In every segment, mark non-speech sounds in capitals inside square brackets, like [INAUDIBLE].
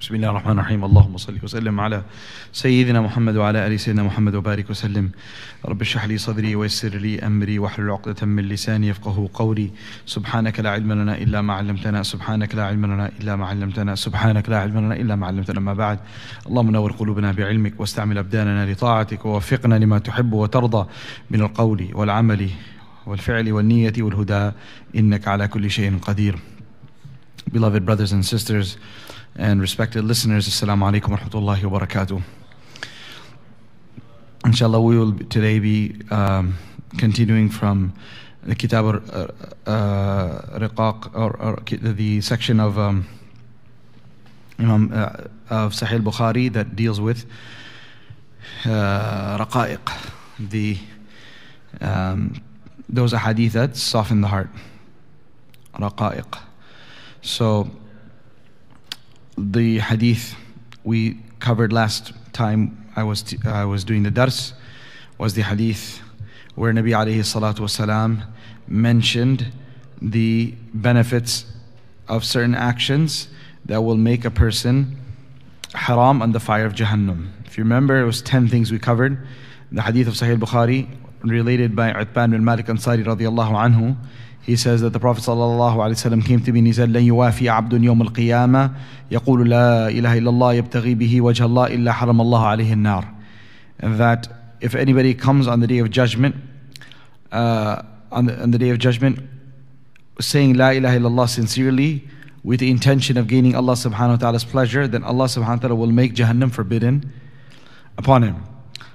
بسم الله الرحمن الرحيم اللهم صل وسلم على سيدنا محمد وعلى ال سيدنا محمد وبارك وسلم رب اشرح لي صدري ويسر لي امري واحلل عقدة من لساني يفقه قولي سبحانك لا علم لنا الا ما علمتنا سبحانك لا علم لنا الا ما علمتنا سبحانك لا علم لنا الا ما علمتنا ما بعد اللهم نور قلوبنا بعلمك واستعمل ابداننا لطاعتك ووفقنا لما تحب وترضى من القول والعمل والفعل والنية والهدى انك على كل شيء قدير Beloved brothers and sisters and respected listeners, Assalamu alaikum wa rahmatullahi wa barakatuh. Inshallah, we will today be um, continuing from the Kitab uh, uh, Riqaq, or, or the section of um, Imam uh, of Sahih Bukhari that deals with uh, Raqa'iq, the um, those ahadith that soften the heart. Raqa'iq. So, the hadith we covered last time I was, t- I was doing the dars was the hadith where Nabi alayhi salatu wasalam mentioned the benefits of certain actions that will make a person haram on the fire of Jahannam. If you remember, it was 10 things we covered. The hadith of Sahih Bukhari related by Utban bin Malik Ansari radiallahu anhu he says that the Prophet ﷺ came to me and he said, لن يوافي عبد يوم القيامة يقول لا إله إلا الله يبتغي به وجه الله إلا حرم الله عليه النار. And that if anybody comes on the day of judgment, uh, on, the, on the day of judgment, saying La ilaha illallah sincerely, with the intention of gaining Allah subhanahu wa ta'ala's pleasure, then Allah subhanahu wa ta'ala will make Jahannam forbidden upon him.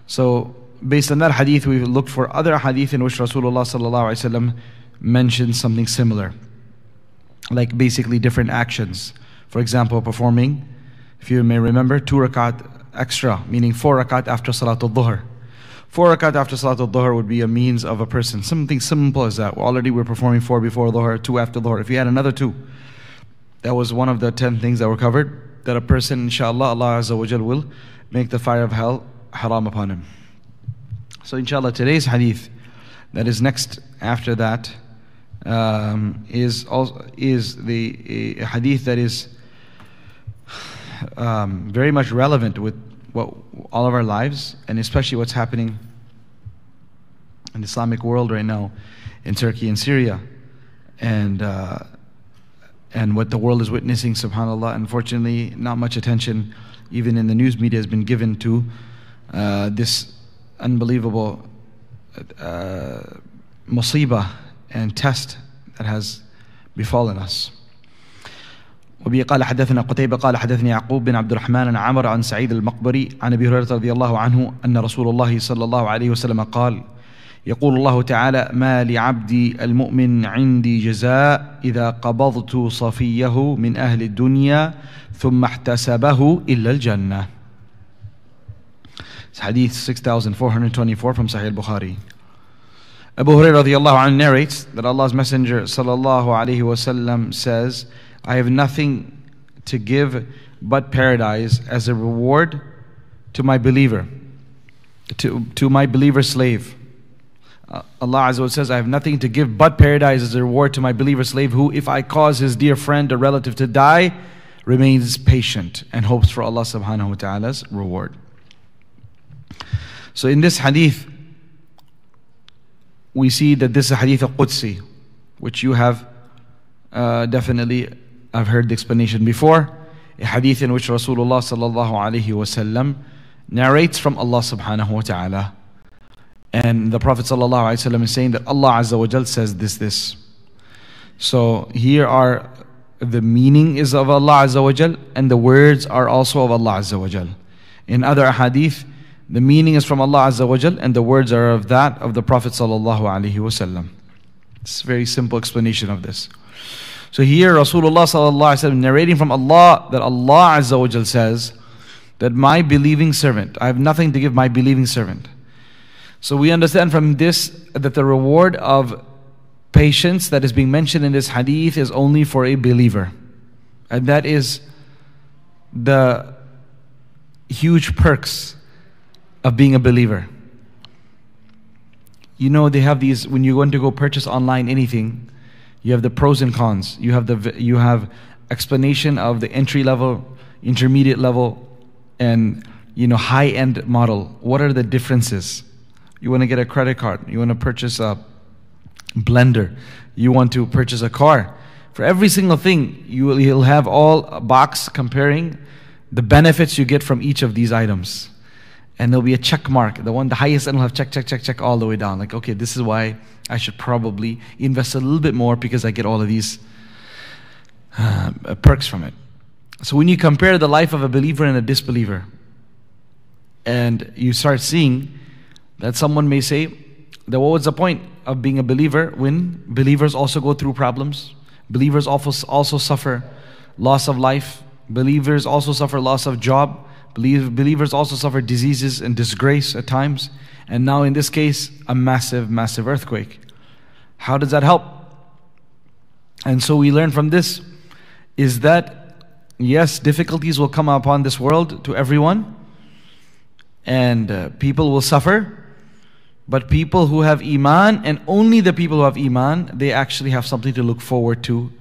So, based on that hadith, we've looked for other hadith in which Rasulullah sallallahu alayhi wa mentioned something similar, like basically different actions. For example, performing, if you may remember, two rakat extra, meaning four rakat after Salatul Dhuhr. Four rakat after Salatul Dhuhr would be a means of a person. Something simple as that. Already we're performing four before Dhuhr, two after Dhuhr. If you had another two, that was one of the ten things that were covered. That a person, inshallah, Allah Azza wa will make the fire of hell haram upon him. So, inshallah, today's hadith that is next after that um, is also is the hadith that is um, very much relevant with what all of our lives, and especially what's happening in the Islamic world right now, in Turkey and Syria, and uh, and what the world is witnessing. Subhanallah. Unfortunately, not much attention, even in the news media, has been given to uh, this unbelievable uh, musibah and test that has befallen us. وبه قال حدثنا قتيبة قال حدثني يعقوب بن عبد الرحمن عن عمر عن سعيد المقبري عن أبي هريرة رضي الله عنه أن رسول الله صلى الله عليه وسلم قال يقول الله تعالى ما لعبدي المؤمن عندي جزاء إذا قبضت صفيه من أهل الدنيا ثم احتسبه إلا الجنة حديث 6424 from Sahih al-Bukhari Abu Hurairah narrates that Allah's Messenger sallallahu alaihi wasallam says, I have nothing to give but paradise as a reward to my believer, to, to my believer slave. Uh, Allah Azza says, I have nothing to give but paradise as a reward to my believer slave who, if I cause his dear friend or relative to die, remains patient and hopes for Allah subhanahu wa ta'ala's reward. So in this hadith, we see that this is hadith of Qudsi, which you have uh, definitely, I've heard the explanation before. A hadith in which Rasulullah sallallahu alaihi wasallam narrates from Allah subhanahu wa ta'ala. And the Prophet sallallahu alaihi wasallam is saying that Allah azza wa jal says this, this. So here are the meaning is of Allah azza wa jal and the words are also of Allah azza wa jal. In other hadith, the meaning is from Allah Azza wa Jal, and the words are of that of the Prophet Sallallahu Alaihi Wasallam. It's a very simple explanation of this. So here Rasulullah Sallallahu Alaihi Wasallam narrating from Allah that Allah Azza wa Jal says that my believing servant, I have nothing to give my believing servant. So we understand from this that the reward of patience that is being mentioned in this hadith is only for a believer. And that is the huge perks of being a believer. You know, they have these, when you're going to go purchase online anything, you have the pros and cons. You have the you have explanation of the entry level intermediate level, and you know high end model. What are the differences? You want to get a credit card. You want to purchase a blender. You want to purchase a car. For every single thing, you will, you'll have all a box comparing the benefits you get from each of these items. And there'll be a check mark. The one, the highest end will have check, check, check, check all the way down. Like, okay, this is why I should probably invest a little bit more because I get all of these uh, perks from it. So when you compare the life of a believer and a disbeliever, and you start seeing that someone may say, that what was the point of being a believer when believers also go through problems? Believers also, also suffer loss of life. Believers also suffer loss of job. Believers also suffer diseases and disgrace at times. And now, in this case, a massive, massive earthquake. How does that help? And so we learn from this is that yes, difficulties will come upon this world to everyone, and uh, people will suffer. But people who have Iman, and only the people who have Iman, they actually have something to look forward to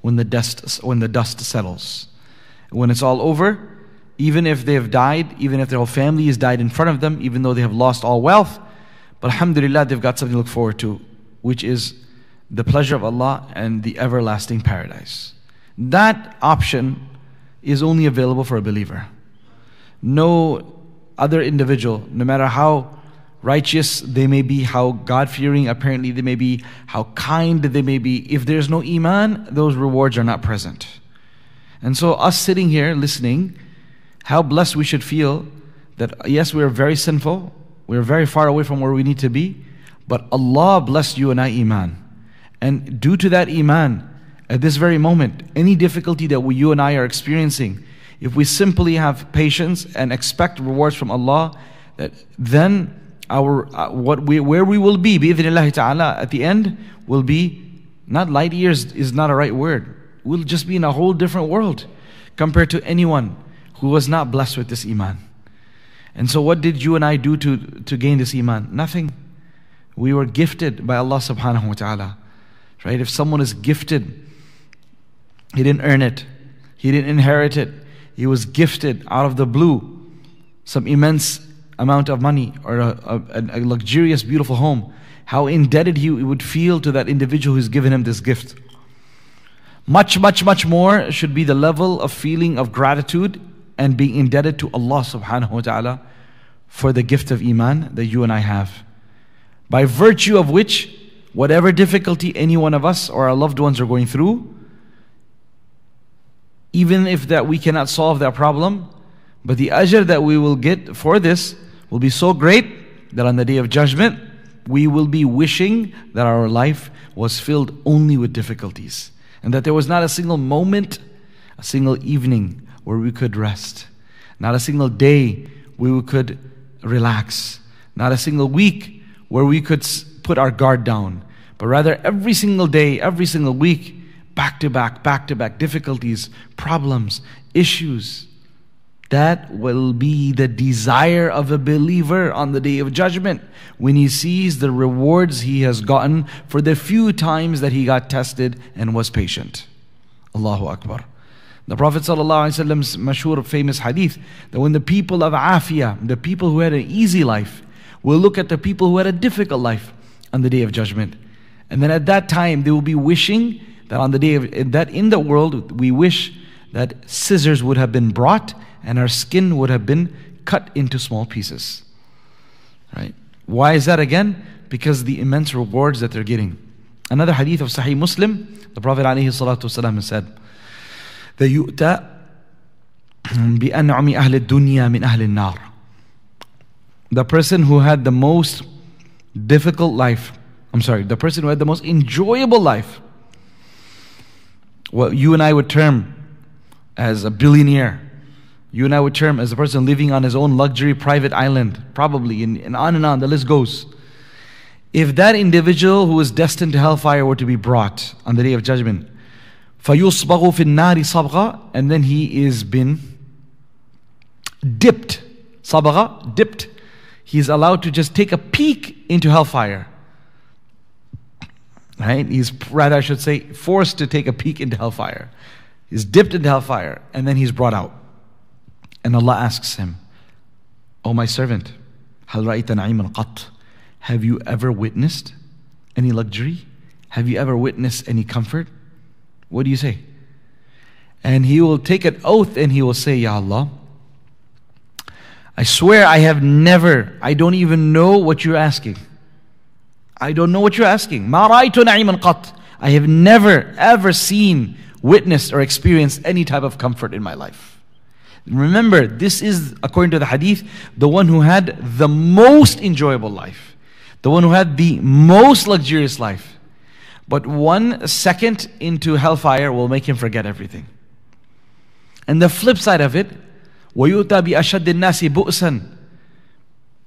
when the dust, when the dust settles. When it's all over, even if they have died, even if their whole family has died in front of them, even though they have lost all wealth, but alhamdulillah, they've got something to look forward to, which is the pleasure of Allah and the everlasting paradise. That option is only available for a believer. No other individual, no matter how righteous they may be, how God fearing apparently they may be, how kind they may be, if there's no Iman, those rewards are not present. And so, us sitting here listening, how blessed we should feel that yes, we are very sinful, we are very far away from where we need to be, but Allah blessed you and I Iman. And due to that Iman, at this very moment, any difficulty that we, you and I are experiencing, if we simply have patience and expect rewards from Allah, that then our uh, what we where we will be bi'idhnillahi ta'ala at the end will be not light years is not a right word we'll just be in a whole different world compared to anyone who was not blessed with this iman. And so what did you and I do to to gain this iman? Nothing. We were gifted by Allah subhanahu wa ta'ala right? If someone is gifted he didn't earn it. He didn't inherit it. He was gifted out of the blue some immense amount of money or a, a, a luxurious, beautiful home, how indebted he would feel to that individual who's given him this gift. Much, much, much more should be the level of feeling of gratitude and being indebted to Allah subhanahu wa ta'ala for the gift of Iman that you and I have. By virtue of which, whatever difficulty any one of us or our loved ones are going through, even if that we cannot solve that problem, but the ajr that we will get for this will be so great that on the day of judgment, we will be wishing that our life was filled only with difficulties and that there was not a single moment, a single evening where we could rest, not a single day where we could relax, not a single week where we could put our guard down, but rather every single day, every single week, back to back, back to back difficulties, problems, issues. That will be the desire of a believer on the day of judgment when he sees the rewards he has gotten for the few times that he got tested and was patient. Allahu Akbar. The Prophet ﷺ's mashhur famous hadith that when the people of Afia, the people who had an easy life, will look at the people who had a difficult life on the day of judgment. And then at that time they will be wishing that on the day of that in the world we wish that scissors would have been brought and our skin would have been cut into small pieces. Right? Why is that again? Because the immense rewards that they're getting. Another hadith of Sahih Muslim, the Prophet ﷺ said, The yu'ta بأنعم أهل الدنيا من أهل النار. The person who had the most difficult life, I'm sorry, the person who had the most enjoyable life, what you and I would term as a billionaire, you and I would term as a person living on his own luxury private island, probably, and, and on and on, the list goes. If that individual who is destined to hellfire were to be brought on the day of judgment, فَيُصْبَغُ فِي النَّارِ صَبْغَ And then he is been dipped. Sabagha, dipped. He is allowed to just take a peek into hellfire. Right? He's rather, I should say, forced to take a peek into hellfire. He's dipped into hellfire and then he's brought out. And Allah asks him, O my servant, هل رأيت نعيما قط? Have you ever witnessed any luxury? Have you ever witnessed any comfort? What do you say? And he will take an oath and he will say, Ya Allah, I swear I have never, I don't even know what you're asking. I don't know what you're asking. Ma ra'aytu na'iman qat. I have never, ever seen, witnessed, or experienced any type of comfort in my life. Remember, this is, according to the hadith, the one who had the most enjoyable life, the one who had the most luxurious life. But one second into hellfire will make him forget everything. And the flip side of it, ويؤتى بأشد الناس بؤسا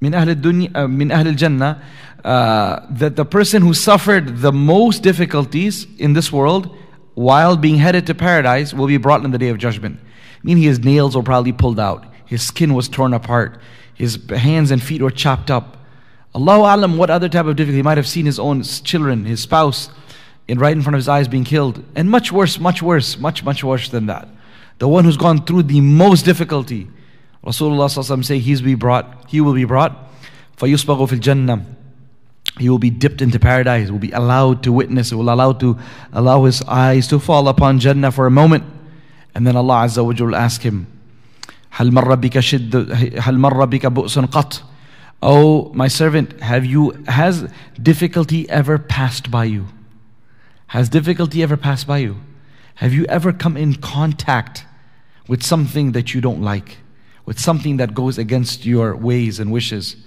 من أهل الدنيا من أهل الجنة uh, that the person who suffered the most difficulties in this world while being headed to paradise will be brought in the day of judgment. Meaning his nails were probably pulled out, his skin was torn apart, his hands and feet were chopped up. Allahu Alam, what other type of difficulty? He might have seen his own children, his spouse, in right in front of his eyes being killed. And much worse, much worse, much, much worse than that. The one who's gone through the most difficulty. Rasulullah say he's be brought, he will be brought. فَيُسْبَغُ فِي الْجَنَّةِ he will be dipped into paradise, will be allowed to witness, will allow to allow his eyes to fall upon Jannah for a moment. And then Allah Azza wa will ask him, هل مر بك شد هل مر بك بؤس قط Oh my servant, have you has difficulty ever passed by you? has difficulty ever passed by you? Have you ever come in contact with something that you don't like? With something that goes against your ways and wishes?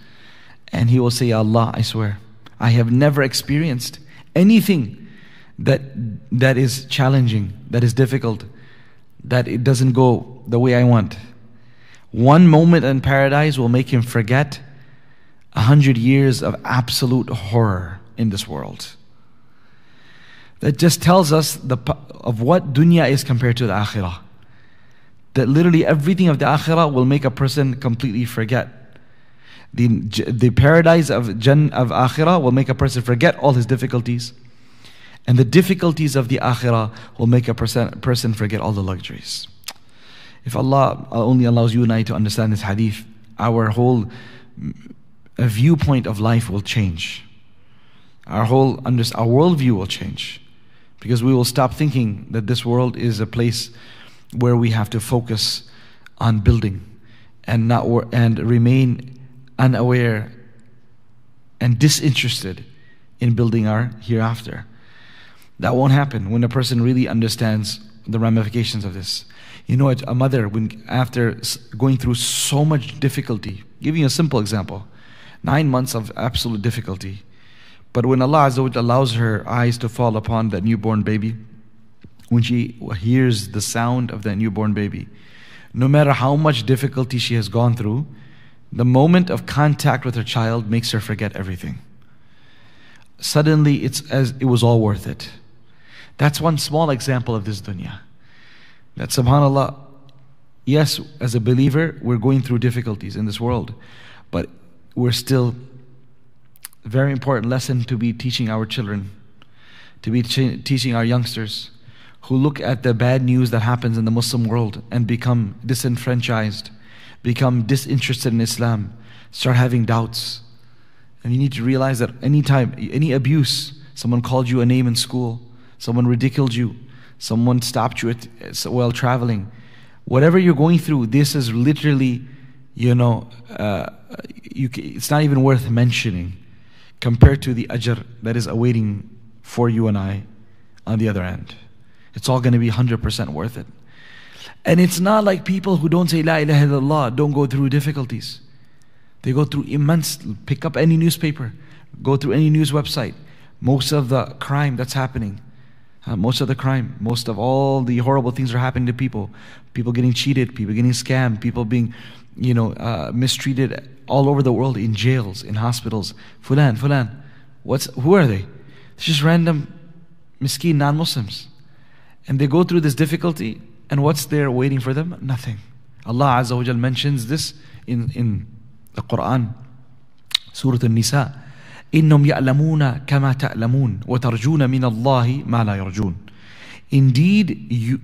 And he will say, Allah, I swear, I have never experienced anything that that is challenging, that is difficult, that it doesn't go the way I want. One moment in paradise will make him forget a hundred years of absolute horror in this world. That just tells us the, of what dunya is compared to the akhirah. That literally everything of the akhirah will make a person completely forget. The, the paradise of, of akhirah will make a person forget all his difficulties. And the difficulties of the akhirah will make a person, person forget all the luxuries. If Allah only allows you and I to understand this hadith, our whole viewpoint of life will change. Our whole under, our worldview will change. Because we will stop thinking that this world is a place where we have to focus on building and not and remain unaware and disinterested in building our hereafter. That won't happen when a person really understands the ramifications of this. You know, a mother, when after going through so much difficulty, giving a simple example, nine months of absolute difficulty, but when Allah allows her eyes to fall upon that newborn baby, when she hears the sound of that newborn baby, no matter how much difficulty she has gone through, the moment of contact with her child makes her forget everything. Suddenly, it's as it was all worth it. That's one small example of this dunya. That subhanAllah, yes, as a believer, we're going through difficulties in this world, but we're still very important lesson to be teaching our children, to be teaching our youngsters who look at the bad news that happens in the Muslim world and become disenfranchised become disinterested in Islam, start having doubts. And you need to realize that anytime, any abuse, someone called you a name in school, someone ridiculed you, someone stopped you at, while traveling, whatever you're going through, this is literally, you know, uh, you, it's not even worth mentioning compared to the ajr that is awaiting for you and I on the other end. It's all going to be 100% worth it. And it's not like people who don't say La ilaha illallah don't go through difficulties. They go through immense, pick up any newspaper, go through any news website. Most of the crime that's happening, uh, most of the crime, most of all the horrible things are happening to people. People getting cheated, people getting scammed, people being, you know, uh, mistreated all over the world in jails, in hospitals. Fulan, Fulan. What's, who are they? It's just random miskeen non-Muslims. And they go through this difficulty and what's there waiting for them? Nothing. Allah Azza wa Jal mentions this in, in the Quran, Surah An-Nisa. إنهم يعلمون كما تعلمون وترجون من الله ما لا يرجون Indeed, you,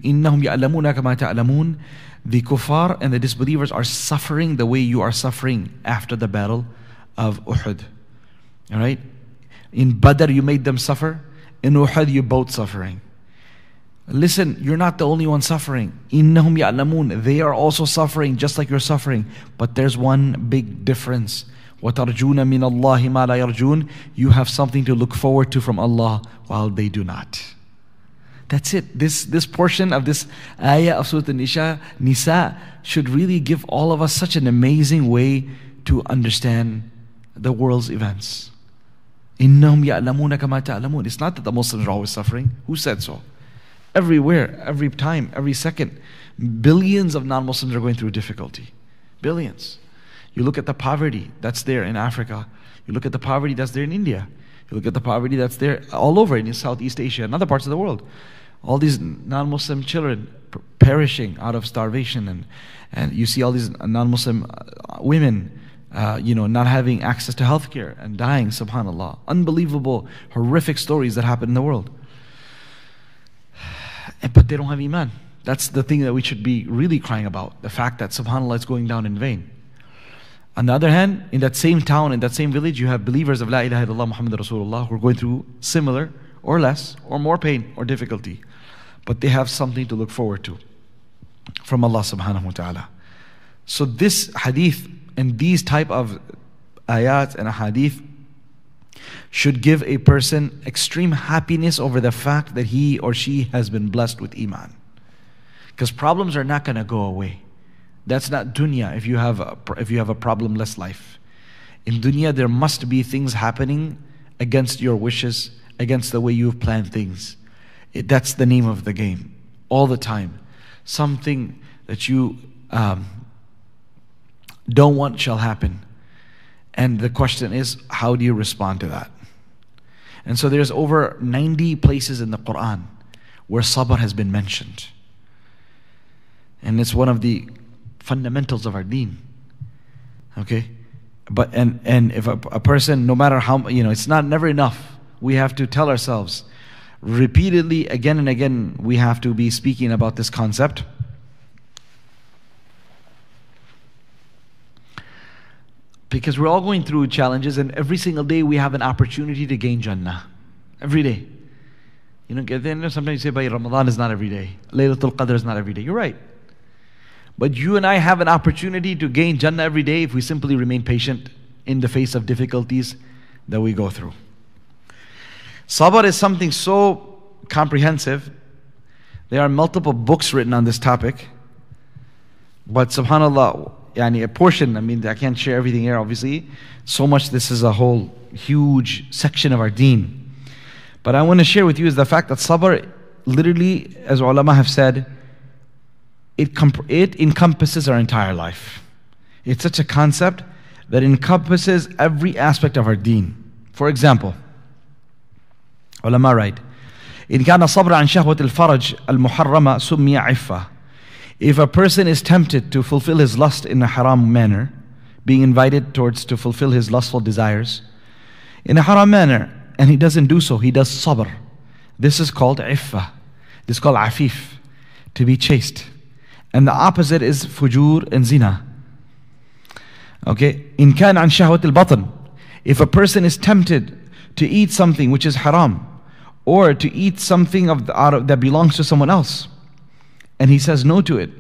The kuffar and the disbelievers are suffering the way you are suffering after the battle of Uhud. Alright? In Badr, you made them suffer. In Uhud, you both suffering. Listen, you're not the only one suffering. They are also suffering just like you're suffering. But there's one big difference. Wa tarjuna اللَّهِ مَا لَا You have something to look forward to from Allah while they do not. That's it. This, this portion of this ayah of Surah Nisa, Nisa should really give all of us such an amazing way to understand the world's events. إِنَّهُمْ يَعْلَمُونَ كَمَا تَعْلَمُونَ It's not that the Muslims are always suffering. Who said so? Everywhere, every time, every second, billions of non Muslims are going through difficulty. Billions. You look at the poverty that's there in Africa. You look at the poverty that's there in India. You look at the poverty that's there all over in Southeast Asia and other parts of the world all these non-Muslim children perishing out of starvation, and and you see all these non-Muslim uh, women, uh, you know, not having access to healthcare and dying. Subhanallah, unbelievable, horrific stories that happen in the world. [SIGHS] But they don't have iman. That's the thing that we should be really crying about. The fact that Subhanallah is going down in vain. On the other hand, in that same town, in that same village, you have believers of La ilaha illallah Muhammad Rasulullah who are going through similar or less or more pain or difficulty but they have something to look forward to from Allah subhanahu wa ta'ala. So this hadith and these type of ayat and hadith should give a person extreme happiness over the fact that he or she has been blessed with iman. Because problems are not going to go away. That's not dunya if you have a, if you have a problemless life. In dunya there must be things happening against your wishes, against the way you've planned things. It, that's the name of the game all the time. Something that you um, don't want shall happen. And the question is, how do you respond to that? And so there's over 90 places in the Quran where sabr has been mentioned. And it's one of the fundamentals of our deen. Okay? But and and if a, a person, no matter how you know, it's not never enough. We have to tell ourselves, repeatedly, again and again, we have to be speaking about this concept. Because we're all going through challenges, and every single day we have an opportunity to gain Jannah. Every day. You know, then sometimes you say, but Ramadan is not every day. Laylatul Qadr is not every day. You're right. But you and I have an opportunity to gain Jannah every day if we simply remain patient in the face of difficulties that we go through. Sabr is something so comprehensive. There are multiple books written on this topic. But subhanAllah, yani a portion, I mean, I can't share everything here, obviously. So much, this is a whole huge section of our deen. But I want to share with you is the fact that sabr, literally, as ulama have said, it, comp- it encompasses our entire life. It's such a concept that encompasses every aspect of our deen. For example, علماء write إن كان الصبر عن شهوة الفرج المحرمة سمي عفة If a person is tempted to fulfill his lust in a haram manner, being invited towards to fulfill his lustful desires, in a haram manner, and he doesn't do so, he does sabr. This is called iffa. This is called afif, to be chaste. And the opposite is fujur and zina. Okay, in كان عن شهوة البطن. If a person is tempted to eat something which is haram, or to eat something of, the, out of that belongs to someone else. And he says no to it.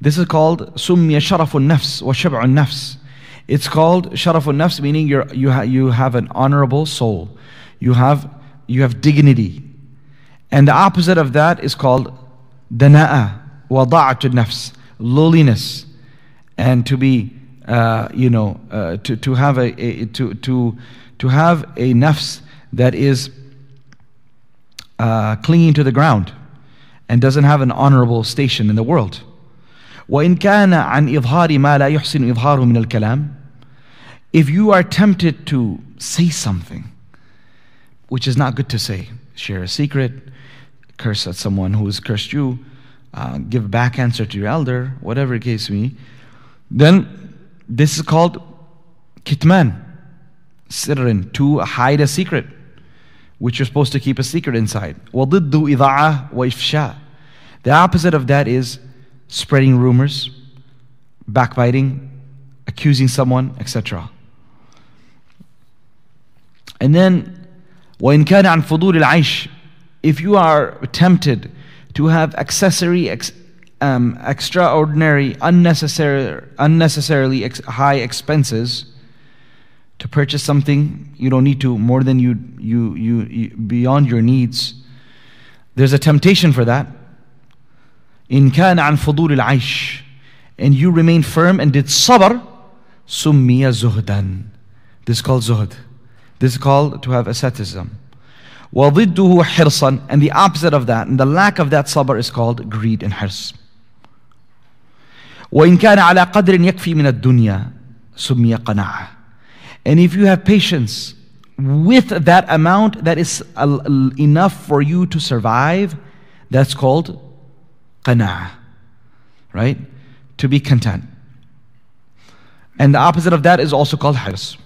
This is called sumya sharafun nafs wa shab'un nafs. It's called sharafun nafs, meaning you're, you, ha, you have an honorable soul. You have, you have dignity. And the opposite of that is called dana'a wa da'atun nafs, lowliness. And to be, uh, you know, uh, to, to have a, a, to, to, to have a nafs that is uh, clinging to the ground and doesn't have an honorable station in the world. وإن كان عن إظهار ما لا يحسن إظهاره من الكلام If you are tempted to say something which is not good to say, share a secret, curse at someone who has cursed you, uh, give a back answer to your elder, whatever the case may be, then this is called kitman, sirrin, to hide a secret. which you're supposed to keep a secret inside. وَضِدُّ إِضَاعَةٌ وَإِفْشَاء The opposite of that is spreading rumors, backbiting, accusing someone, etc. And then, وَإِنْ كَانَ عَنْ فُضُولِ الْعَيْشِ If you are tempted to have accessory, ex, um, extraordinary, unnecessary, unnecessarily ex- high expenses, to purchase something you don't need to more than you, you, you, you beyond your needs there's a temptation for that in كان عن فضول العيش and you remain firm and did sabr سمي زهدا this is called zuhd this is called to have asceticism وضده حرصا and the opposite of that and the lack of that sabr is called greed and hirs وإن كان على قدر يكفي من الدنيا سمي قناعة and if you have patience with that amount that is enough for you to survive, that's called qana'ah. Right? To be content. And the opposite of that is also called hirs.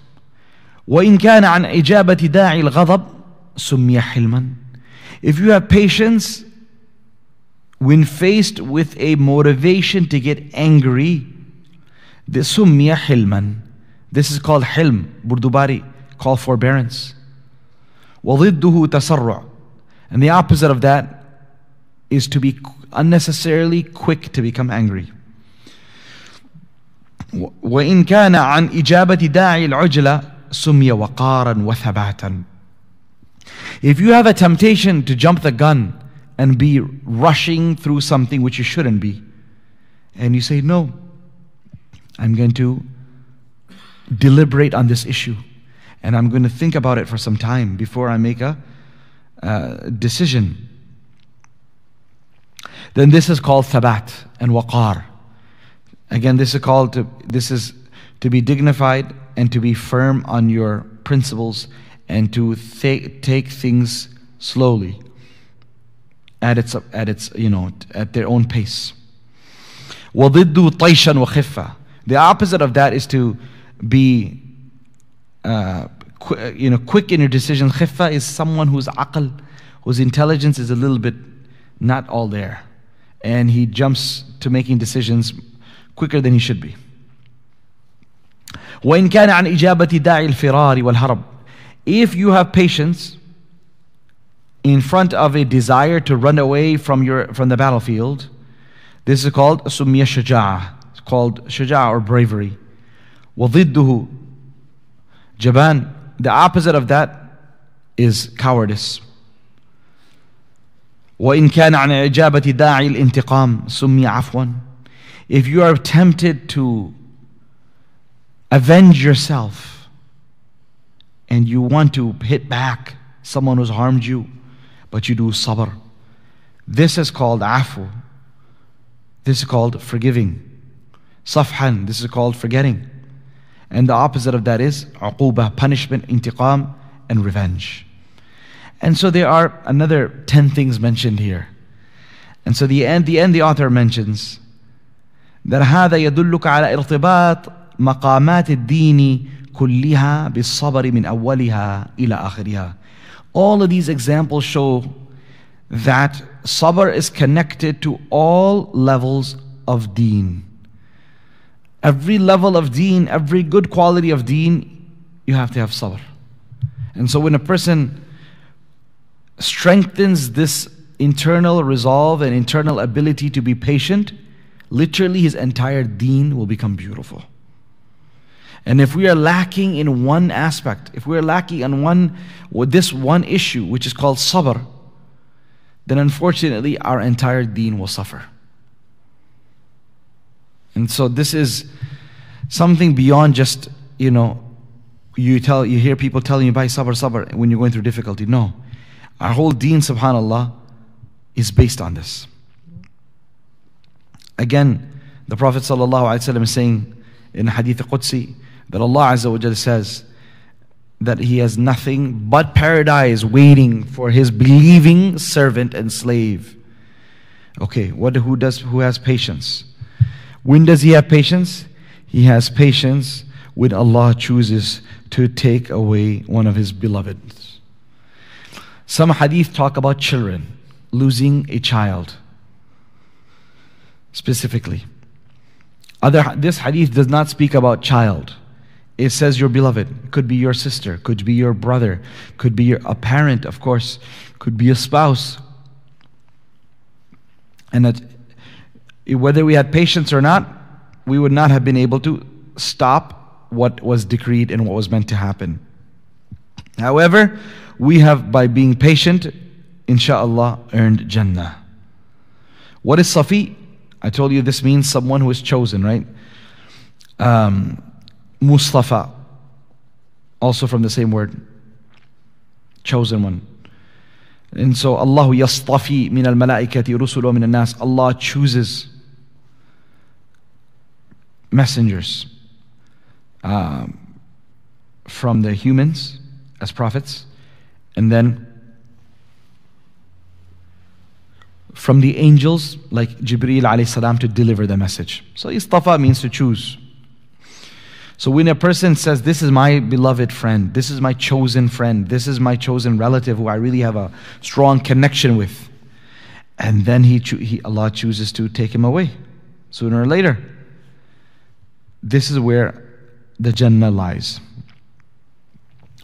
وإن كان عن إجابة داعي الغضب سمي حلما. If you have patience when faced with a motivation to get angry, this سمي حلما. This is called hilm, Burdubari, called forbearance. وضده تسرع. And the opposite of that is to be unnecessarily quick to become angry. وإن كان عن إجابة داعي العجلة سمي وقارا وثباتا. If you have a temptation to jump the gun and be rushing through something which you shouldn't be, and you say, No, I'm going to deliberate on this issue. And I'm going to think about it for some time before I make a uh, decision. Then this is called thabat and waqar. Again, this is called to, this is to be dignified and to be firm on your principles and to th- take things slowly at its, at its, you know, at their own pace. وضد طيشا وخفة. The opposite of that is to be uh, qu- you know, quick in your decisions. Khifa is someone whose aql, whose intelligence is a little bit not all there. And he jumps to making decisions quicker than he should be. وإن كان عن إجابة داعي الفرار والهرب If you have patience in front of a desire to run away from, your, from the battlefield, this is called سمية شجاعة. It's called شجاعة or bravery. وضده جبان the opposite of that is cowardice وإن كان عن إجابة داعي الانتقام سمي عفوا if you are tempted to avenge yourself and you want to hit back someone who's harmed you but you do sabr this is called afu this is called forgiving safhan this is called forgetting and the opposite of that is uquba, punishment, intiqam, and revenge. And so there are another 10 things mentioned here. And so the end, the end the author mentions that هذا يدلك على ارتباط مقامات الدين كلها بالصبر من أولها إلى آخرها. All of these examples show that sabr is connected to all levels of deen. Every level of deen, every good quality of deen, you have to have sabr. And so when a person strengthens this internal resolve and internal ability to be patient, literally his entire deen will become beautiful. And if we are lacking in one aspect, if we are lacking on one this one issue, which is called sabr, then unfortunately our entire deen will suffer. And so this is something beyond just, you know, you tell you hear people telling you by sabr sabr when you're going through difficulty. No. Our whole deen, subhanAllah, is based on this. Again, the Prophet ﷺ is saying in Hadith Qudsi that Allah Azza says that He has nothing but paradise waiting for His believing servant and slave. Okay, what who does who has patience? When does he have patience? He has patience when Allah chooses to take away one of his beloveds. Some hadith talk about children, losing a child specifically. Other, this hadith does not speak about child. It says your beloved. Could be your sister, could be your brother, could be your, a parent, of course, could be a spouse. And that whether we had patience or not, we would not have been able to stop what was decreed and what was meant to happen. However, we have, by being patient, inshallah, earned Jannah. What is Safi? I told you this means someone who is chosen, right? Um, Mustafa, also from the same word, chosen one. And so Allah yastafi min al malaikati rusulu min nas. Allah chooses messengers um, from the humans as prophets, and then from the angels like Jibreel alayhi salam to deliver the message. So istafa means to choose. So when a person says, This is my beloved friend, this is my chosen friend, this is my chosen relative who I really have a strong connection with, and then he, he Allah chooses to take him away sooner or later. This is where the Jannah lies.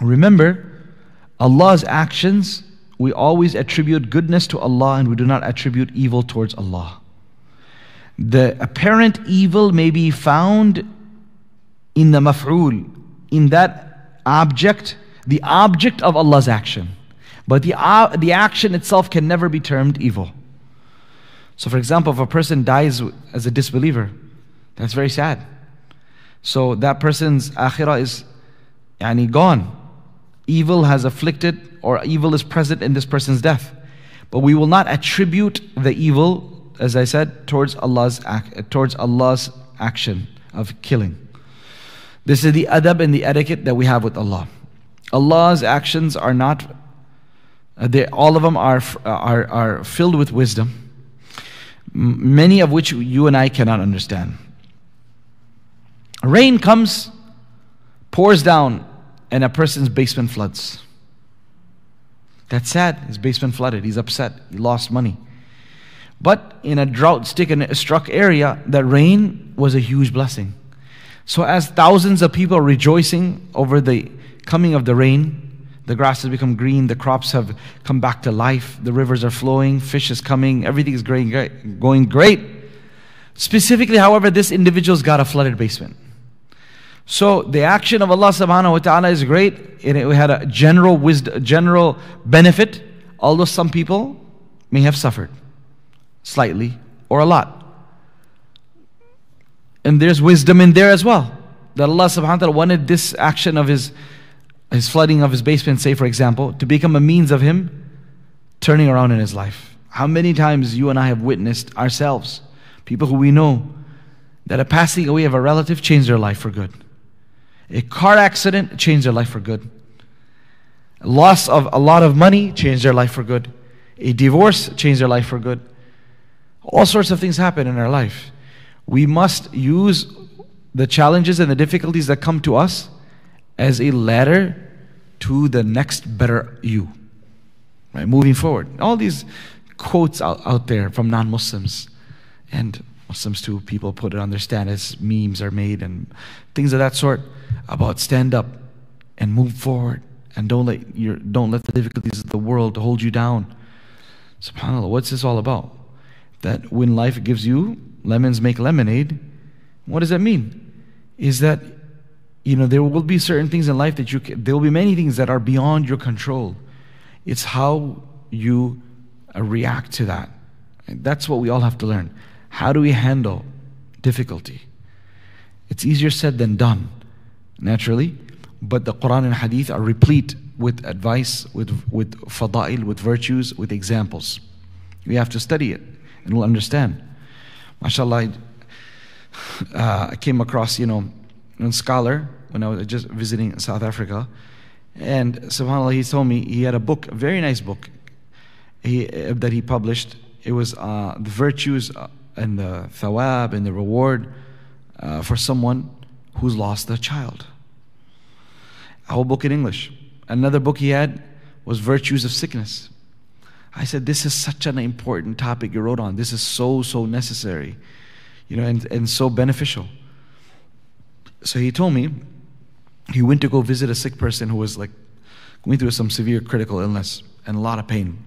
Remember, Allah's actions, we always attribute goodness to Allah and we do not attribute evil towards Allah. The apparent evil may be found in the maf'ul, in that object, the object of Allah's action. But the, uh, the action itself can never be termed evil. So, for example, if a person dies as a disbeliever, that's very sad. So, that person's akhirah is yani, gone. Evil has afflicted, or evil is present in this person's death. But we will not attribute the evil, as I said, towards Allah's, towards Allah's action of killing. This is the adab and the etiquette that we have with Allah. Allah's actions are not, uh, they, all of them are, are, are filled with wisdom, many of which you and I cannot understand. Rain comes, pours down, and a person's basement floods. That's sad. His basement flooded. He's upset. He lost money. But in a drought struck area, the rain was a huge blessing. So, as thousands of people are rejoicing over the coming of the rain, the grass has become green, the crops have come back to life, the rivers are flowing, fish is coming, everything is going great. Specifically, however, this individual's got a flooded basement. So the action of Allah subhanahu wa ta'ala is great. And it had a general wisdom, general benefit, although some people may have suffered slightly or a lot. And there's wisdom in there as well. That Allah subhanahu wa ta'ala wanted this action of his, his flooding of his basement, say for example, to become a means of him turning around in his life. How many times you and I have witnessed ourselves, people who we know, that a passing away of a relative changed their life for good. A car accident changed their life for good. Loss of a lot of money changed their life for good. A divorce changed their life for good. All sorts of things happen in our life we must use the challenges and the difficulties that come to us as a ladder to the next better you. Right, moving forward. All these quotes out, out there from non Muslims and Muslims too, people put it on their status, memes are made and things of that sort about stand up and move forward and don't let your don't let the difficulties of the world hold you down. SubhanAllah, what's this all about? That when life gives you lemons make lemonade. What does that mean? Is that you know there will be certain things in life that you can, there will be many things that are beyond your control. It's how you uh, react to that. That's what we all have to learn. How do we handle difficulty? It's easier said than done, naturally. But the Quran and Hadith are replete with advice, with, with fada'il, with virtues, with examples. We have to study it and we'll understand mashallah, uh, I came across, you know, a scholar when I was just visiting South Africa. And subhanAllah, he told me he had a book, a very nice book he, uh, that he published. It was uh, the virtues uh, and the thawab and the reward uh, for someone who's lost their child. A whole book in English. Another book he had was virtues of sickness. I said, This is such an important topic you wrote on. This is so, so necessary, you know, and, and so beneficial. So he told me he went to go visit a sick person who was like going through some severe critical illness and a lot of pain.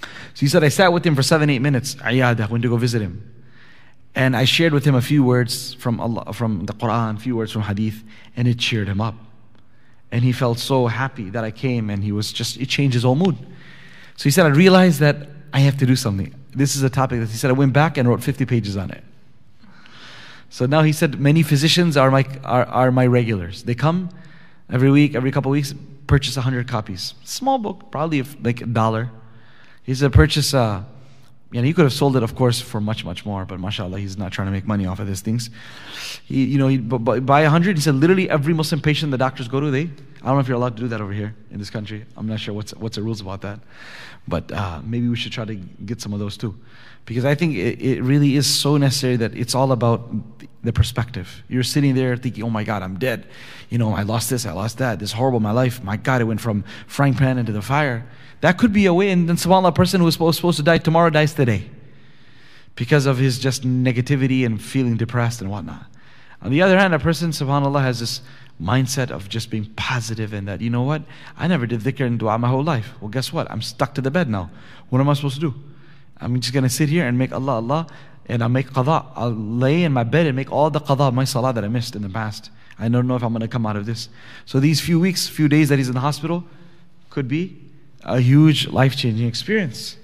So he said, I sat with him for seven, eight minutes. Ayad, went to go visit him. And I shared with him a few words from Allah, from the Quran, a few words from Hadith, and it cheered him up. And he felt so happy that I came and he was just, it changed his whole mood. So he said, I realized that I have to do something. This is a topic that he said, I went back and wrote 50 pages on it. So now he said, many physicians are my, are, are my regulars. They come every week, every couple of weeks, purchase 100 copies. Small book, probably like a dollar. He said, purchase, uh, you know, he could have sold it, of course, for much, much more, but mashallah, he's not trying to make money off of these things. He, you know, he, buy 100, he said, literally every Muslim patient the doctors go to, they, I don't know if you're allowed to do that over here in this country. I'm not sure what's, what's the rules about that. But uh, maybe we should try to get some of those too. Because I think it, it really is so necessary that it's all about the perspective. You're sitting there thinking, oh my God, I'm dead. You know, I lost this, I lost that. This horrible, my life. My God, it went from frying pan into the fire. That could be a way, and then subhanAllah, a person who was supposed, to die tomorrow dies today because of his just negativity and feeling depressed and whatnot. On the other hand, a person, subhanAllah, has this mindset of just being positive and that, you know what, I never did dhikr and dua my whole life. Well, guess what? I'm stuck to the bed now. What am I supposed to do? I'm just going to sit here and make Allah, Allah, and I'll make qada. I'll lay in my bed and make all the qada of my salah that I missed in the past. I don't know if I'm going to come out of this. So these few weeks, few days that he's in the hospital could be a huge life changing experience.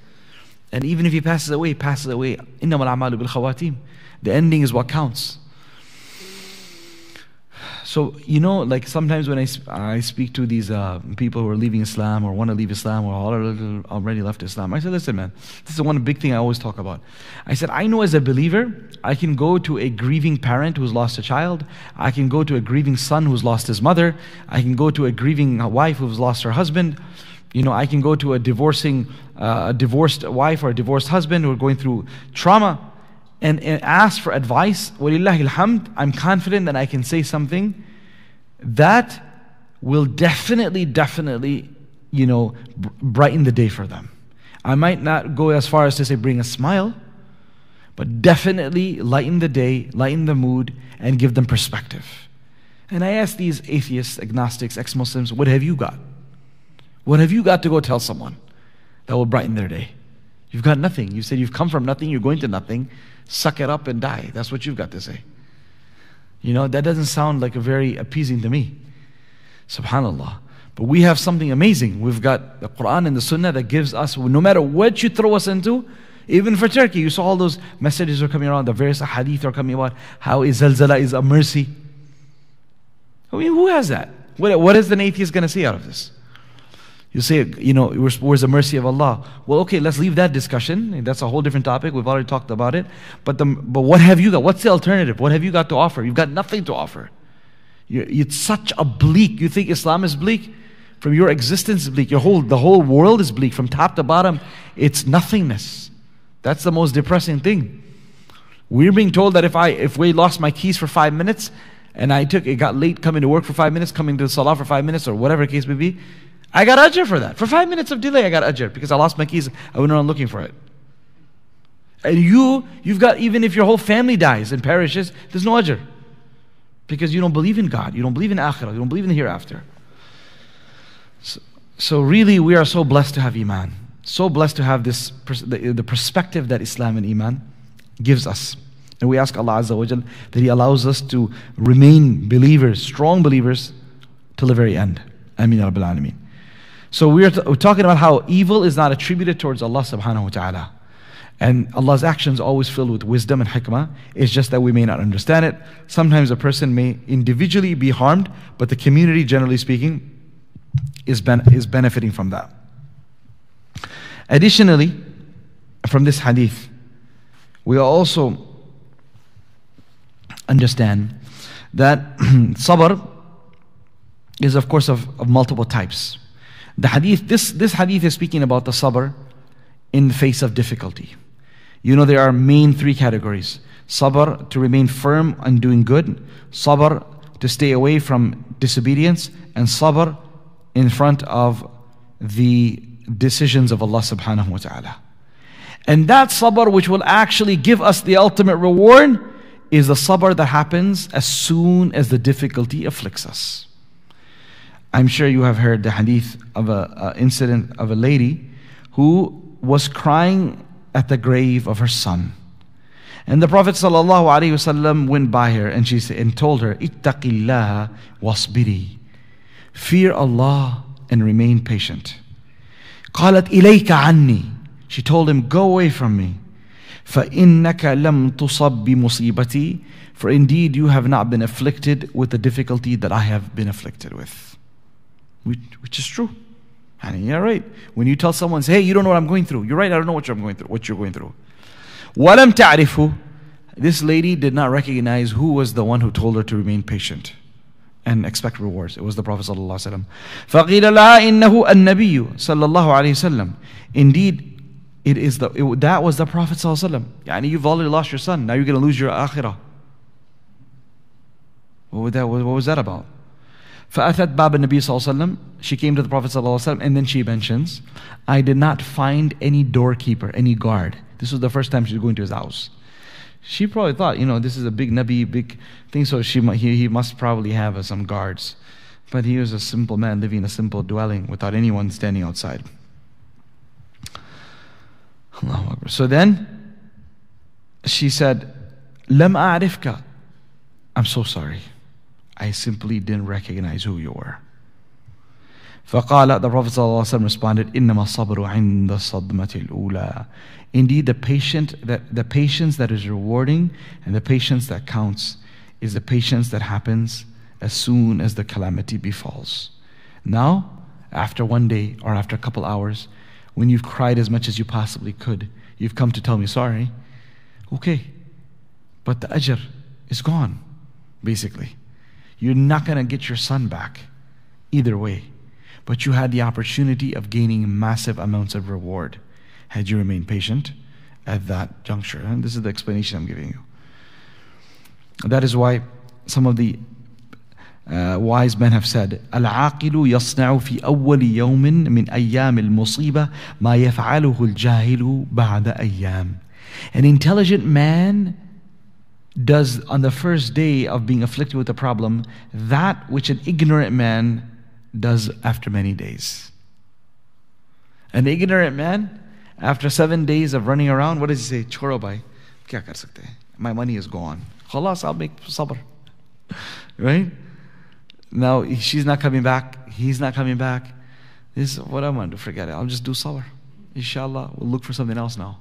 And even if he passes away, he passes away. The ending is what counts. So, you know, like sometimes when I, I speak to these uh, people who are leaving Islam or want to leave Islam or already left Islam, I said, listen, man, this is one big thing I always talk about. I said, I know as a believer, I can go to a grieving parent who's lost a child. I can go to a grieving son who's lost his mother. I can go to a grieving wife who's lost her husband. You know, I can go to a divorcing, uh, a divorced wife or a divorced husband who are going through trauma and, and ask for advice, walillahi I'm confident that I can say something that will definitely, definitely, you know, brighten the day for them. I might not go as far as to say bring a smile, but definitely lighten the day, lighten the mood, and give them perspective. And I ask these atheists, agnostics, ex Muslims, what have you got? What have you got to go tell someone that will brighten their day? You've got nothing. You said you've come from nothing, you're going to nothing suck it up and die. That's what you've got to say. You know, that doesn't sound like a very appeasing to me. Subhanallah. But we have something amazing. We've got the Quran and the Sunnah that gives us, no matter what you throw us into, even for Turkey, you saw all those messages are coming around, the various hadith are coming about how is Zalzala is a mercy. I mean, who has that? What, what is an atheist going to see out of this? You say, you know, where's the mercy of Allah? Well, okay, let's leave that discussion. That's a whole different topic. We've already talked about it. But, the, but what have you got? What's the alternative? What have you got to offer? You've got nothing to offer. You're, it's such a bleak. You think Islam is bleak? From your existence is bleak. Your whole, the whole world is bleak. From top to bottom, it's nothingness. That's the most depressing thing. We're being told that if I if we lost my keys for five minutes and I took it got late coming to work for five minutes, coming to the salah for five minutes, or whatever case may be, I got ajr for that. For five minutes of delay, I got ajr because I lost my keys. I went around looking for it. And you, you've got, even if your whole family dies and perishes, there's no ajr. Because you don't believe in God. You don't believe in akhirah. You don't believe in the hereafter. So, so really, we are so blessed to have iman. So blessed to have this, the, the perspective that Islam and iman gives us. And we ask Allah Azza wa Jal that He allows us to remain believers, strong believers, till the very end. Ameen Rabbil Alameen. So we're, we're talking about how evil is not attributed towards Allah subhanahu wa ta'ala. And Allah's actions always filled with wisdom and hikmah. It's just that we may not understand it. Sometimes a person may individually be harmed, but the community, generally speaking, is, ben- is benefiting from that. Additionally, from this hadith, we also understand that [CLEARS THROAT] sabr is, of course, of, of multiple types. The hadith, this, this hadith is speaking about the sabr in the face of difficulty. You know, there are main three categories sabr to remain firm and doing good, sabr to stay away from disobedience, and sabr in front of the decisions of Allah subhanahu wa ta'ala. And that sabr which will actually give us the ultimate reward is the sabr that happens as soon as the difficulty afflicts us. I'm sure you have heard the hadith of an incident of a lady who was crying at the grave of her son. And the Prophet ﷺ went by her and she said, and told her, Ittaqillah wasbiri. Fear Allah and remain patient. قالت إليك عني. She told him, Go away from me. فإنك لم تصب بمصيبتي For indeed you have not been afflicted with the difficulty that I have been afflicted with. Which, which is true. And you're right. When you tell someone, hey, you don't know what I'm going through. You're right, I don't know what you're going through. What you're going through. وَلَمْ تَعْرِفُ This lady did not recognize who was the one who told her to remain patient and expect rewards. It was the Prophet ﷺ. فَقِيلَ لَهَا إِنَّهُ النَّبِيُّ صلى الله عليه وسلم. Indeed, it is the, it, that was the Prophet ﷺ. Yani you've already lost your son. Now you're going to lose your akhirah. What, that, what was that about? فأتت باب النبي صلى الله عليه وسلم she came to the Prophet صلى الله عليه وسلم and then she mentions I did not find any doorkeeper any guard this was the first time she was going to his house she probably thought you know this is a big Nabi big thing so she he, he must probably have uh, some guards but he was a simple man living in a simple dwelling without anyone standing outside so then she said لم أعرفك I'm so sorry I simply didn't recognize who you were. فقال the Prophet ﷺ responded إنما الصبر عند الصدمة الأولى Indeed the patient that the patience that is rewarding and the patience that counts is the patience that happens as soon as the calamity befalls. Now, after one day or after a couple hours, when you've cried as much as you possibly could, you've come to tell me sorry. Okay. But the ajr is gone, basically. You're not going to get your son back either way. But you had the opportunity of gaining massive amounts of reward had you remained patient at that juncture. And this is the explanation I'm giving you. That is why some of the uh, wise men have said العاقل يصنع في أول يوم من أيام المصيبة ما يفعله الجاهل بعد أيام An intelligent man does on the first day of being afflicted with a problem that which an ignorant man does after many days. An ignorant man, after seven days of running around, what does he say? Choro bhai, kya kar sakte My money is gone. Khalas, I'll make sabr. [LAUGHS] Right? Now she's not coming back. He's not coming back. This is what I'm going to forget it. I'll just do sabr. Inshallah, we'll look for something else now.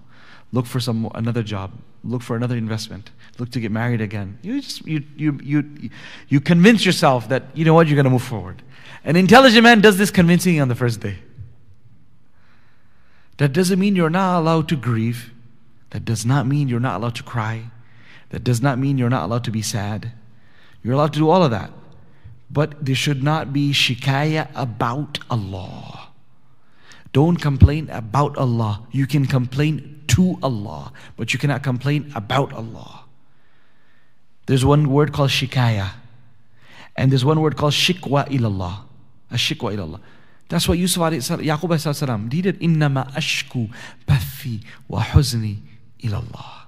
Look for some another job. Look for another investment. Look to get married again. You just you you you you convince yourself that you know what you're going to move forward. An intelligent man does this convincing on the first day. That doesn't mean you're not allowed to grieve. That does not mean you're not allowed to cry. That does not mean you're not allowed to be sad. You're allowed to do all of that. But there should not be shikaya about Allah. Don't complain about Allah. You can complain to Allah, but you cannot complain about Allah. There's one word called shikaya, and there's one word called shikwa ilallah. A shikwa ilallah. That's what Yusuf Yaqub salam did. Innama ashku bathi wa huzni ilallah.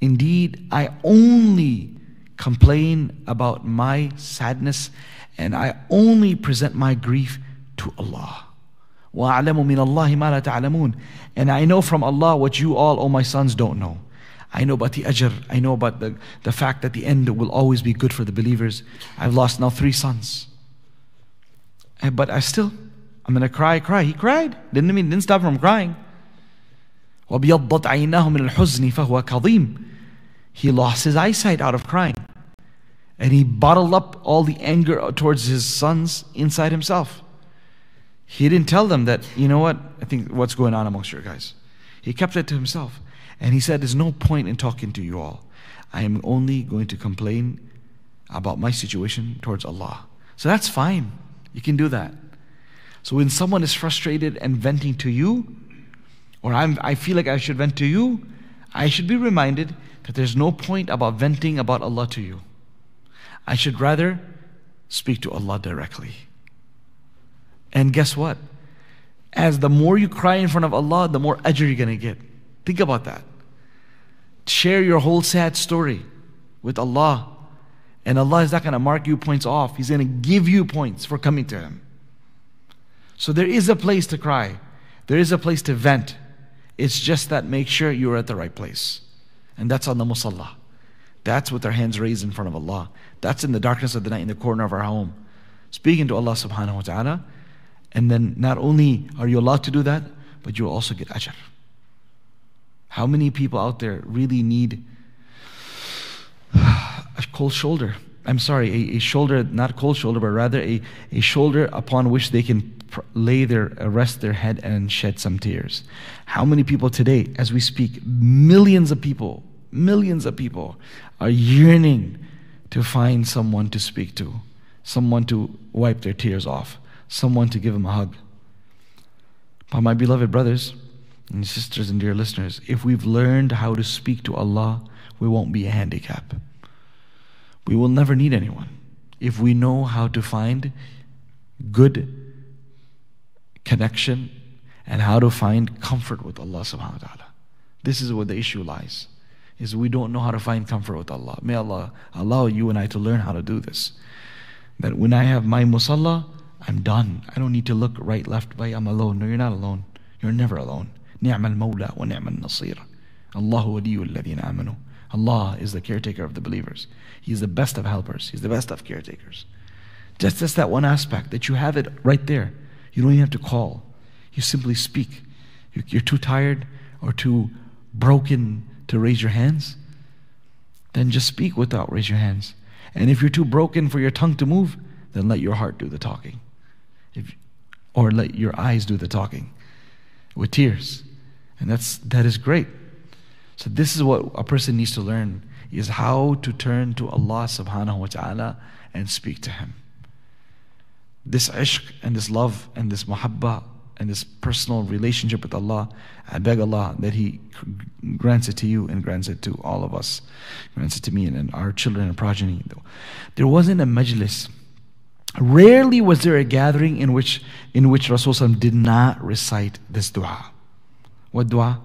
Indeed, I only complain about my sadness and I only present my grief to Allah. وَأَعْلَمُ مِنَ اللَّهِ مَا لَا تَعْلَمُونَ And I know from Allah what you all, oh my sons, don't know. I know about the ajr. I know about the, the fact that the end will always be good for the believers. I've lost now three sons. And, but I still, I'm going to cry, cry. He cried. Didn't mean, didn't stop from crying. وَبْيَضَّتْ عَيْنَاهُ مِنَ الْحُزْنِ فَهُوَ كَظِيمٌ He lost his eyesight out of crying. And he bottled up all the anger towards his sons inside himself. He didn't tell them that, you know what, I think what's going on amongst your guys. He kept it to himself. And he said, There's no point in talking to you all. I am only going to complain about my situation towards Allah. So that's fine. You can do that. So when someone is frustrated and venting to you, or I'm, I feel like I should vent to you, I should be reminded that there's no point about venting about Allah to you. I should rather speak to Allah directly. And guess what? as the more you cry in front of Allah, the more ajr you're going to get. Think about that. Share your whole sad story with Allah. And Allah is not going to mark you points off. He's going to give you points for coming to Him. So there is a place to cry. There is a place to vent. It's just that make sure you're at the right place. And that's on the musalla. That's with our hands raised in front of Allah. That's in the darkness of the night in the corner of our home. Speaking to Allah subhanahu wa ta'ala. And then not only are you allowed to do that, but you'll also get ajr. How many people out there really need a cold shoulder? I'm sorry, a, a shoulder, not cold shoulder, but rather a, a shoulder upon which they can lay their uh, rest their head and shed some tears. How many people today, as we speak, millions of people, millions of people are yearning to find someone to speak to, someone to wipe their tears off, someone to give him a hug. But my beloved brothers and sisters and dear listeners, if we've learned how to speak to Allah, we won't be a handicap. We will never need anyone if we know how to find good connection and how to find comfort with Allah subhanahu wa ta'ala. This is where the issue lies. Is we don't know how to find comfort with Allah. May Allah allow you and I to learn how to do this. That when I have my musalla, I'm done. I don't need to look right, left, right. I'm alone. No, you're not alone. You're never alone. نعم المولى ونعم النصير. الله ولي الذين آمنوا. Allah is the caretaker of the believers. He is the best of helpers. He's the best of caretakers. Just, just that one aspect that you have it right there. You don't even have to call. You simply speak. You're too tired or too broken to raise your hands, then just speak without raise your hands. And if you're too broken for your tongue to move, then let your heart do the talking. If, or let your eyes do the talking with tears. And that's that is great. So this is what a person needs to learn is how to turn to Allah subhanahu wa ta'ala and speak to him this ishq and this love and this muhabba and this personal relationship with Allah, I beg Allah that He grants it to you and grants it to all of us, grants it to me and our children and progeny. There wasn't a majlis. Rarely was there a gathering in which in which Rasulullah did not recite this dua. What dua?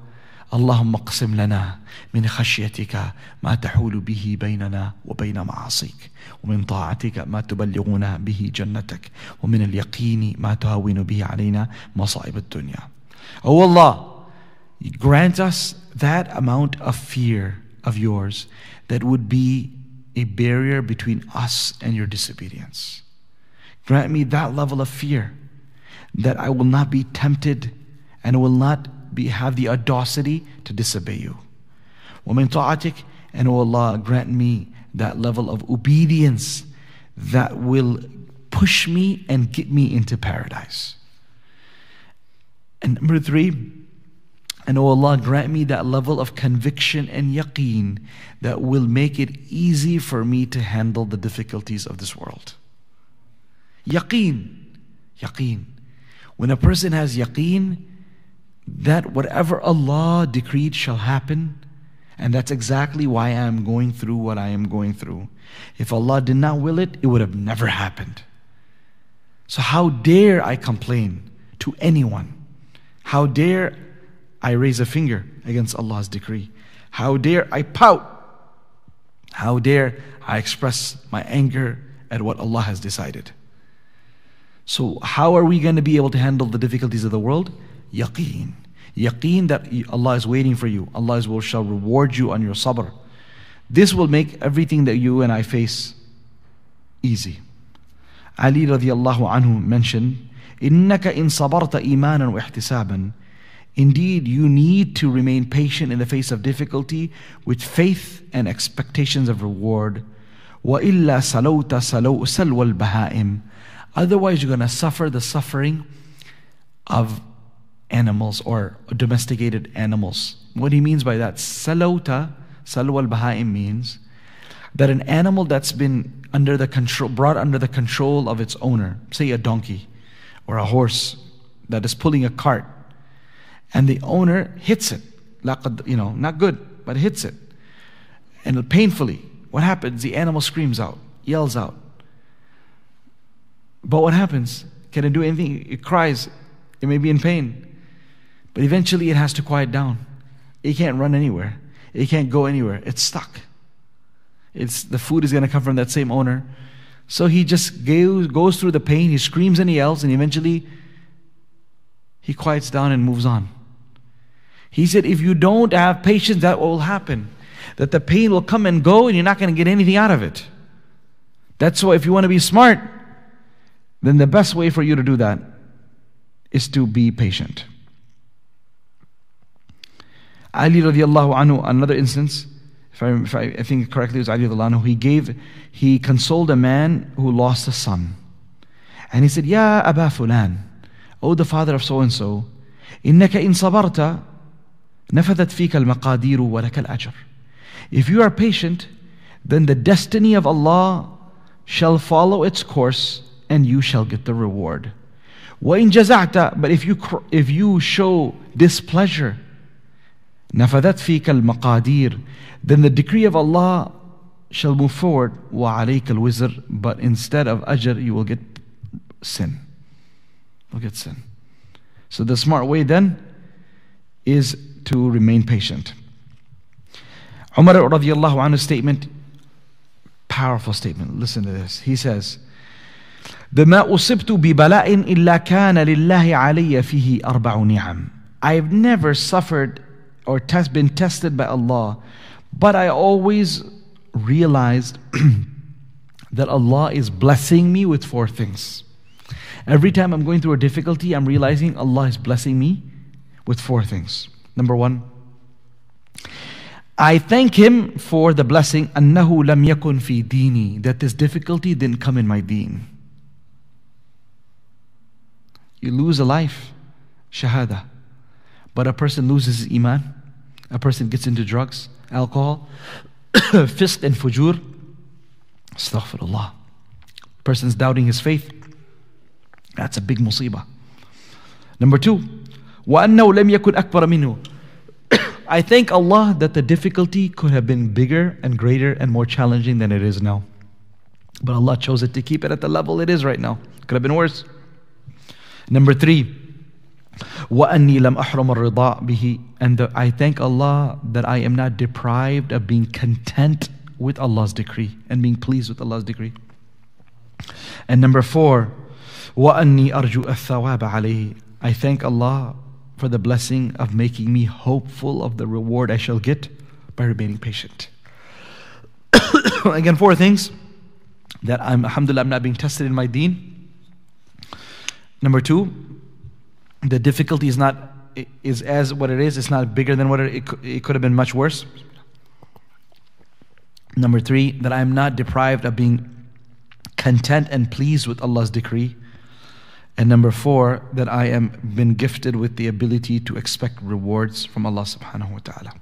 اللهم اقسم لنا من خشيتك ما تحول به بيننا وبين معاصيك ومن طاعتك ما تبلغنا به جنتك ومن اليقين ما تهون به علينا مصائب الدنيا Oh Allah, grant us that amount of fear of yours that would be a barrier between us and your disobedience. Grant me that level of fear that I will not be tempted and will not be, have the audacity to disobey you. وَمِن طَاعَتِكَ And O Allah, grant me that level of obedience that will push me and get me into paradise. And number three, and O Allah, grant me that level of conviction and yaqeen that will make it easy for me to handle the difficulties of this world. Yaqeen. Yaqeen. When a person has yaqeen, that whatever Allah decreed shall happen. And that's exactly why I am going through what I am going through. If Allah did not will it, it would have never happened. So, how dare I complain to anyone? How dare I raise a finger against Allah's decree? How dare I pout? How dare I express my anger at what Allah has decided? So, how are we going to be able to handle the difficulties of the world? Yaqeen. Yaqeen that Allah is waiting for you. Allah will shall reward you on your sabr. This will make everything that you and I face easy. Ali radiallahu anhu mentioned, إِنَّكَ إِن صَبَرْتَ إِيمَانًا وَاحْتِسَابًا Indeed, you need to remain patient in the face of difficulty with faith and expectations of reward. وَإِلَّا سَلَوْتَ سَلْوَ الْبَهَائِمِ Otherwise, you're going to suffer the suffering of animals or domesticated animals. What he means by that, salawta, salwa al-baha'im means that an animal that's been under the control, brought under the control of its owner, say a donkey or a horse that is pulling a cart, and the owner hits it, you know, not good, but hits it, and painfully. What happens? The animal screams out, yells out. But what happens? Can it do anything? It cries, It may be in pain. But eventually it has to quiet down. It can't run anywhere. It can't go anywhere. It's stuck. It's, the food is going to come from that same owner. So he just goes, goes through the pain, he screams and he yells, and eventually he quiets down and moves on. He said, if you don't have patience, that will happen. That the pain will come and go and you're not going to get anything out of it. That's why if you want to be smart, then the best way for you to do that is to be patient. Ali radiallahu anhu, another instance, if I, if I, I think correctly, it was Ali radiallahu anhu, he gave, he consoled a man who lost a son. And he said, Ya Aba Fulan, O the father of so and so, إنك إن صبرت نفذت فيك المقادير ولك الأجر. If you are patient, then the destiny of Allah shall follow its course and you shall get the reward. وإن جزعت, but if you, if you show displeasure, نفذت فيك المقادير, then the decree of Allah shall move forward. وعليك الوزر, but instead of ajr, you will get sin. You'll get sin. So the smart way then is to remain patient. Umar radiallahu anhu's statement, powerful statement. Listen to this. He says, بما أصبت ببلاء إلا كان لله علي فيه أربع نعم. I've never suffered or test, been tested by Allah, but I always realized [CLEARS THROAT] that Allah is blessing me with four things. Every time I'm going through a difficulty, I'm realizing Allah is blessing me with four things. Number one, I thank Him for the blessing أنه لم يكن في ديني that this difficulty didn't come in my deen. You lose a life, shahada. But a person loses his iman, a person gets into drugs, alcohol, [COUGHS] fisq and fujur. Astaghfirullah. Person's doubting his faith. That's a big musibah. Number two, [COUGHS] وَأَنَّهُ لَمْ يَكُنْ أَكْبَرَ مِنْهُ I thank Allah that the difficulty could have been bigger and greater and more challenging than it is now. But Allah chose it to keep it at the level it is right now. Could have been worse. Number three, وَأَنِّي لَمْ أَحْرَمَ الرِّضَاء بِهِ And the, I thank Allah that I am not deprived of being content with Allah's decree and being pleased with Allah's decree. And number four, وَأَنِّي أَرْجُو الثَّوَابَ عَلَيْهِ I thank Allah for the blessing of making me hopeful of the reward I shall get by remaining patient. [COUGHS] Again, four things that I'm, alhamdulillah, I'm not being tested in my deen. Number two, the difficulty is not is as what it is. It's not bigger than what it, it, it could have been much worse. Number three, that I'm not deprived of being content and pleased with Allah's decree. And number four, that I am been gifted with the ability to expect rewards from Allah subhanahu wa ta'ala.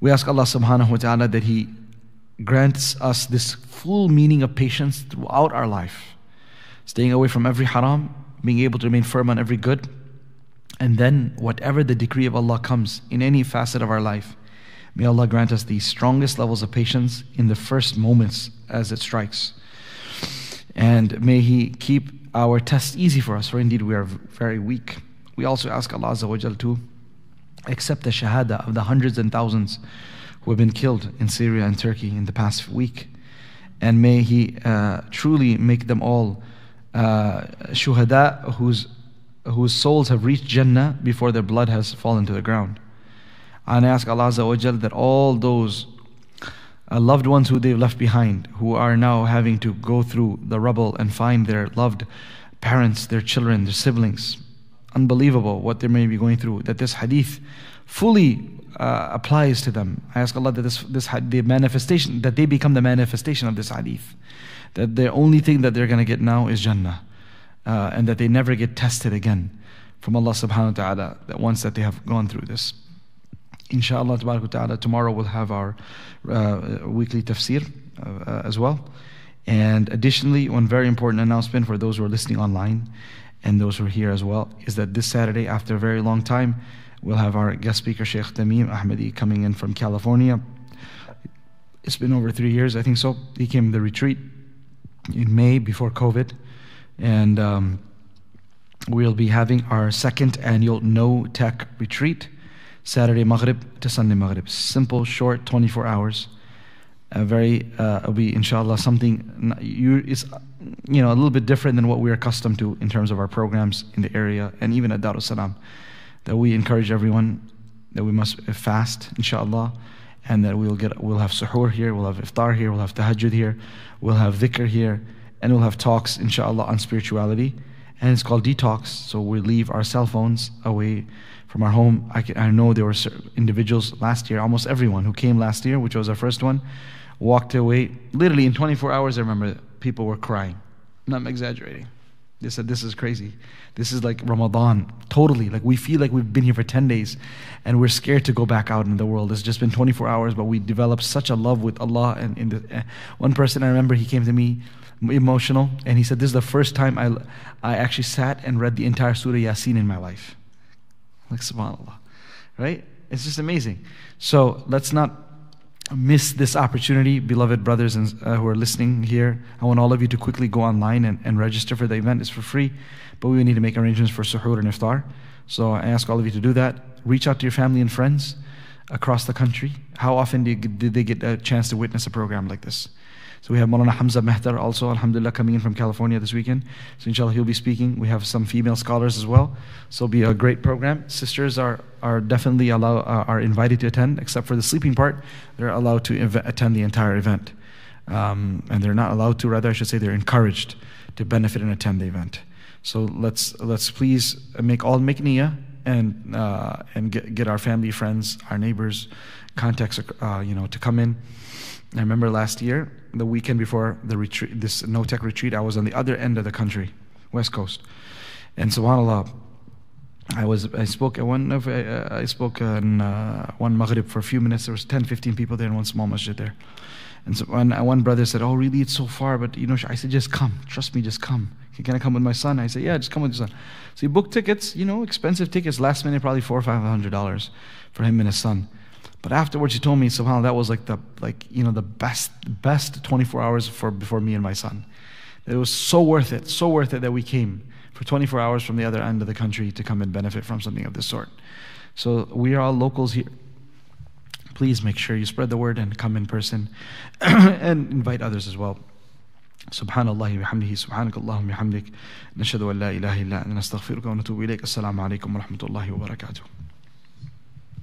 We ask Allah subhanahu wa ta'ala that He grants us this full meaning of patience throughout our life. Staying away from every haram, being able to remain firm on every good, and then whatever the decree of Allah comes in any facet of our life, may Allah grant us the strongest levels of patience in the first moments as it strikes. And may He keep our test easy for us, for indeed we are very weak. We also ask Allah to accept the shahada of the hundreds and thousands who have been killed in Syria and Turkey in the past week. And may He uh, truly make them all uh, shuhada whose, whose souls have reached Jannah before their blood has fallen to the ground. And I ask Allah Azza that all those uh, loved ones who they've left behind, who are now having to go through the rubble and find their loved parents, their children, their siblings. Unbelievable what they may be going through. That this hadith fully uh, applies to them. I ask Allah that this, this the manifestation, that they become the manifestation of this hadith. That the only thing that they're going to get now is Jannah. Uh, and that they never get tested again from Allah subhanahu wa ta'ala that once that they have gone through this. Inshallah ta'ala, tomorrow we'll have our uh, weekly tafsir uh, as well. And additionally, one very important announcement for those who are listening online and those who are here as well is that this Saturday, after a very long time, we'll have our guest speaker, Sheikh Tamim Ahmadi, coming in from California. It's been over three years, I think so. He came to the retreat in May before COVID. And um, we'll be having our second annual No Tech Retreat, Saturday Maghrib to Sunday Maghrib. Simple, short, 24 hours. A very, uh, will be inshallah something you is, you know, a little bit different than what we're accustomed to in terms of our programs in the area and even at Dar es That we encourage everyone that we must fast, inshallah, and that we'll get, we'll have suhoor here, we'll have iftar here, we'll have tahajjud here, we'll have dhikr here, and we'll have talks, inshallah, on spirituality and it's called detox. So we leave our cell phones away from our home. I, can, I know there were individuals last year, almost everyone who came last year, which was our first one, walked away. Literally in 24 hours, I remember people were crying. I'm not exaggerating. They said, This is crazy. This is like Ramadan. Totally. Like we feel like we've been here for 10 days and we're scared to go back out in the world. It's just been 24 hours, but we developed such a love with Allah. And in the, uh, one person I remember, he came to me emotional, and he said, This is the first time I, I actually sat and read the entire Surah Yasin in my life. Like, subhanAllah. Right? It's just amazing. So let's not miss this opportunity, beloved brothers and, uh, who are listening here. I want all of you to quickly go online and, and register for the event. It's for free, but we need to make arrangements for suhoor and iftar. So I ask all of you to do that. Reach out to your family and friends across the country. How often did they get a chance to witness a program like this? So we have Maulana Hamza Mehtar also, alhamdulillah, coming in from California this weekend. So inshallah, he'll be speaking. We have some female scholars as well. So it'll be a great program. Sisters are, are definitely allow, uh, are invited to attend, except for the sleeping part. They're allowed to ev- attend the entire event. Um, and they're not allowed to, rather, I should say, they're encouraged to benefit and attend the event. So let's, let's please make all make niyyah and, uh, and get, get our family, friends, our neighbors, contacts, uh, you know, to come in. I remember last year, the weekend before the retreat, this no tech retreat, I was on the other end of the country, West Coast, and Subhanallah, I was I spoke at one of I spoke on uh, one Maghrib for a few minutes. There was 10, 15 people there in one small masjid there, and so one, one brother said, "Oh, really? It's so far, but you know." I said, "Just come. Trust me. Just come. Can I come with my son?" I said, "Yeah, just come with your son." So he booked tickets. You know, expensive tickets. Last minute, probably four or five hundred dollars for him and his son. But afterwards, he told me, subhanAllah, that was like the, like, you know, the best, best 24 hours for, before me and my son. It was so worth it, so worth it that we came for 24 hours from the other end of the country to come and benefit from something of this sort. So we are all locals here. Please make sure you spread the word and come in person [CLEARS THROAT] and invite others as well. سبحان الله وبحمده سبحانك اللهم وبحمدك نشهد أن لا إله إلا أنت نستغفرك ونتوب إليك السلام عليكم ورحمة الله وبركاته